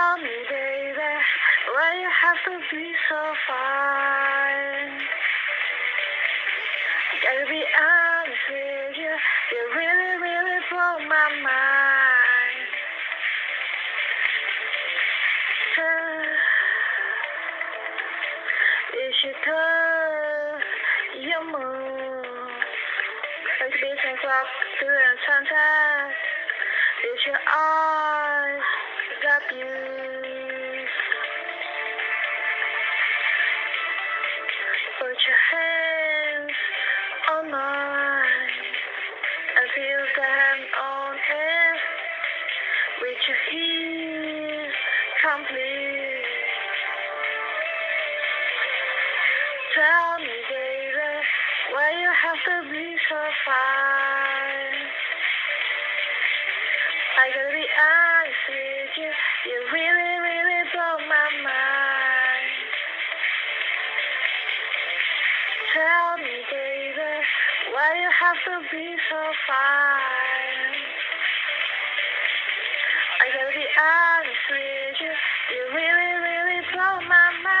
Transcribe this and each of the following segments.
Tell me, baby, why you have to be so fine? Gotta be honest with you, you really, really blow my mind. Is you good? You move. Like the beats and clock, doing sunset. Put your hands on mine and feel the hand on it. With your heels complete. Tell me, baby, why you have to be so fine? I gotta be honest with you, you really, really blow my mind. Tell me, baby, why you have to be so fine? I gotta be honest with you, you really, really blow my mind.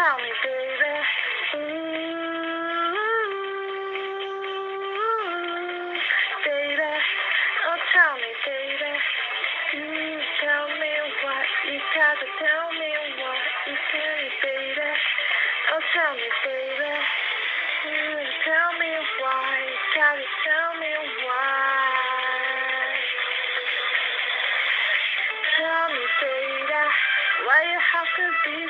Tell me, baby. Ooh, baby, oh tell me, baby. Tell me what you gotta tell me tell me, baby. Oh tell me, baby. Tell me why tell me why. Tell me, baby, why you have to be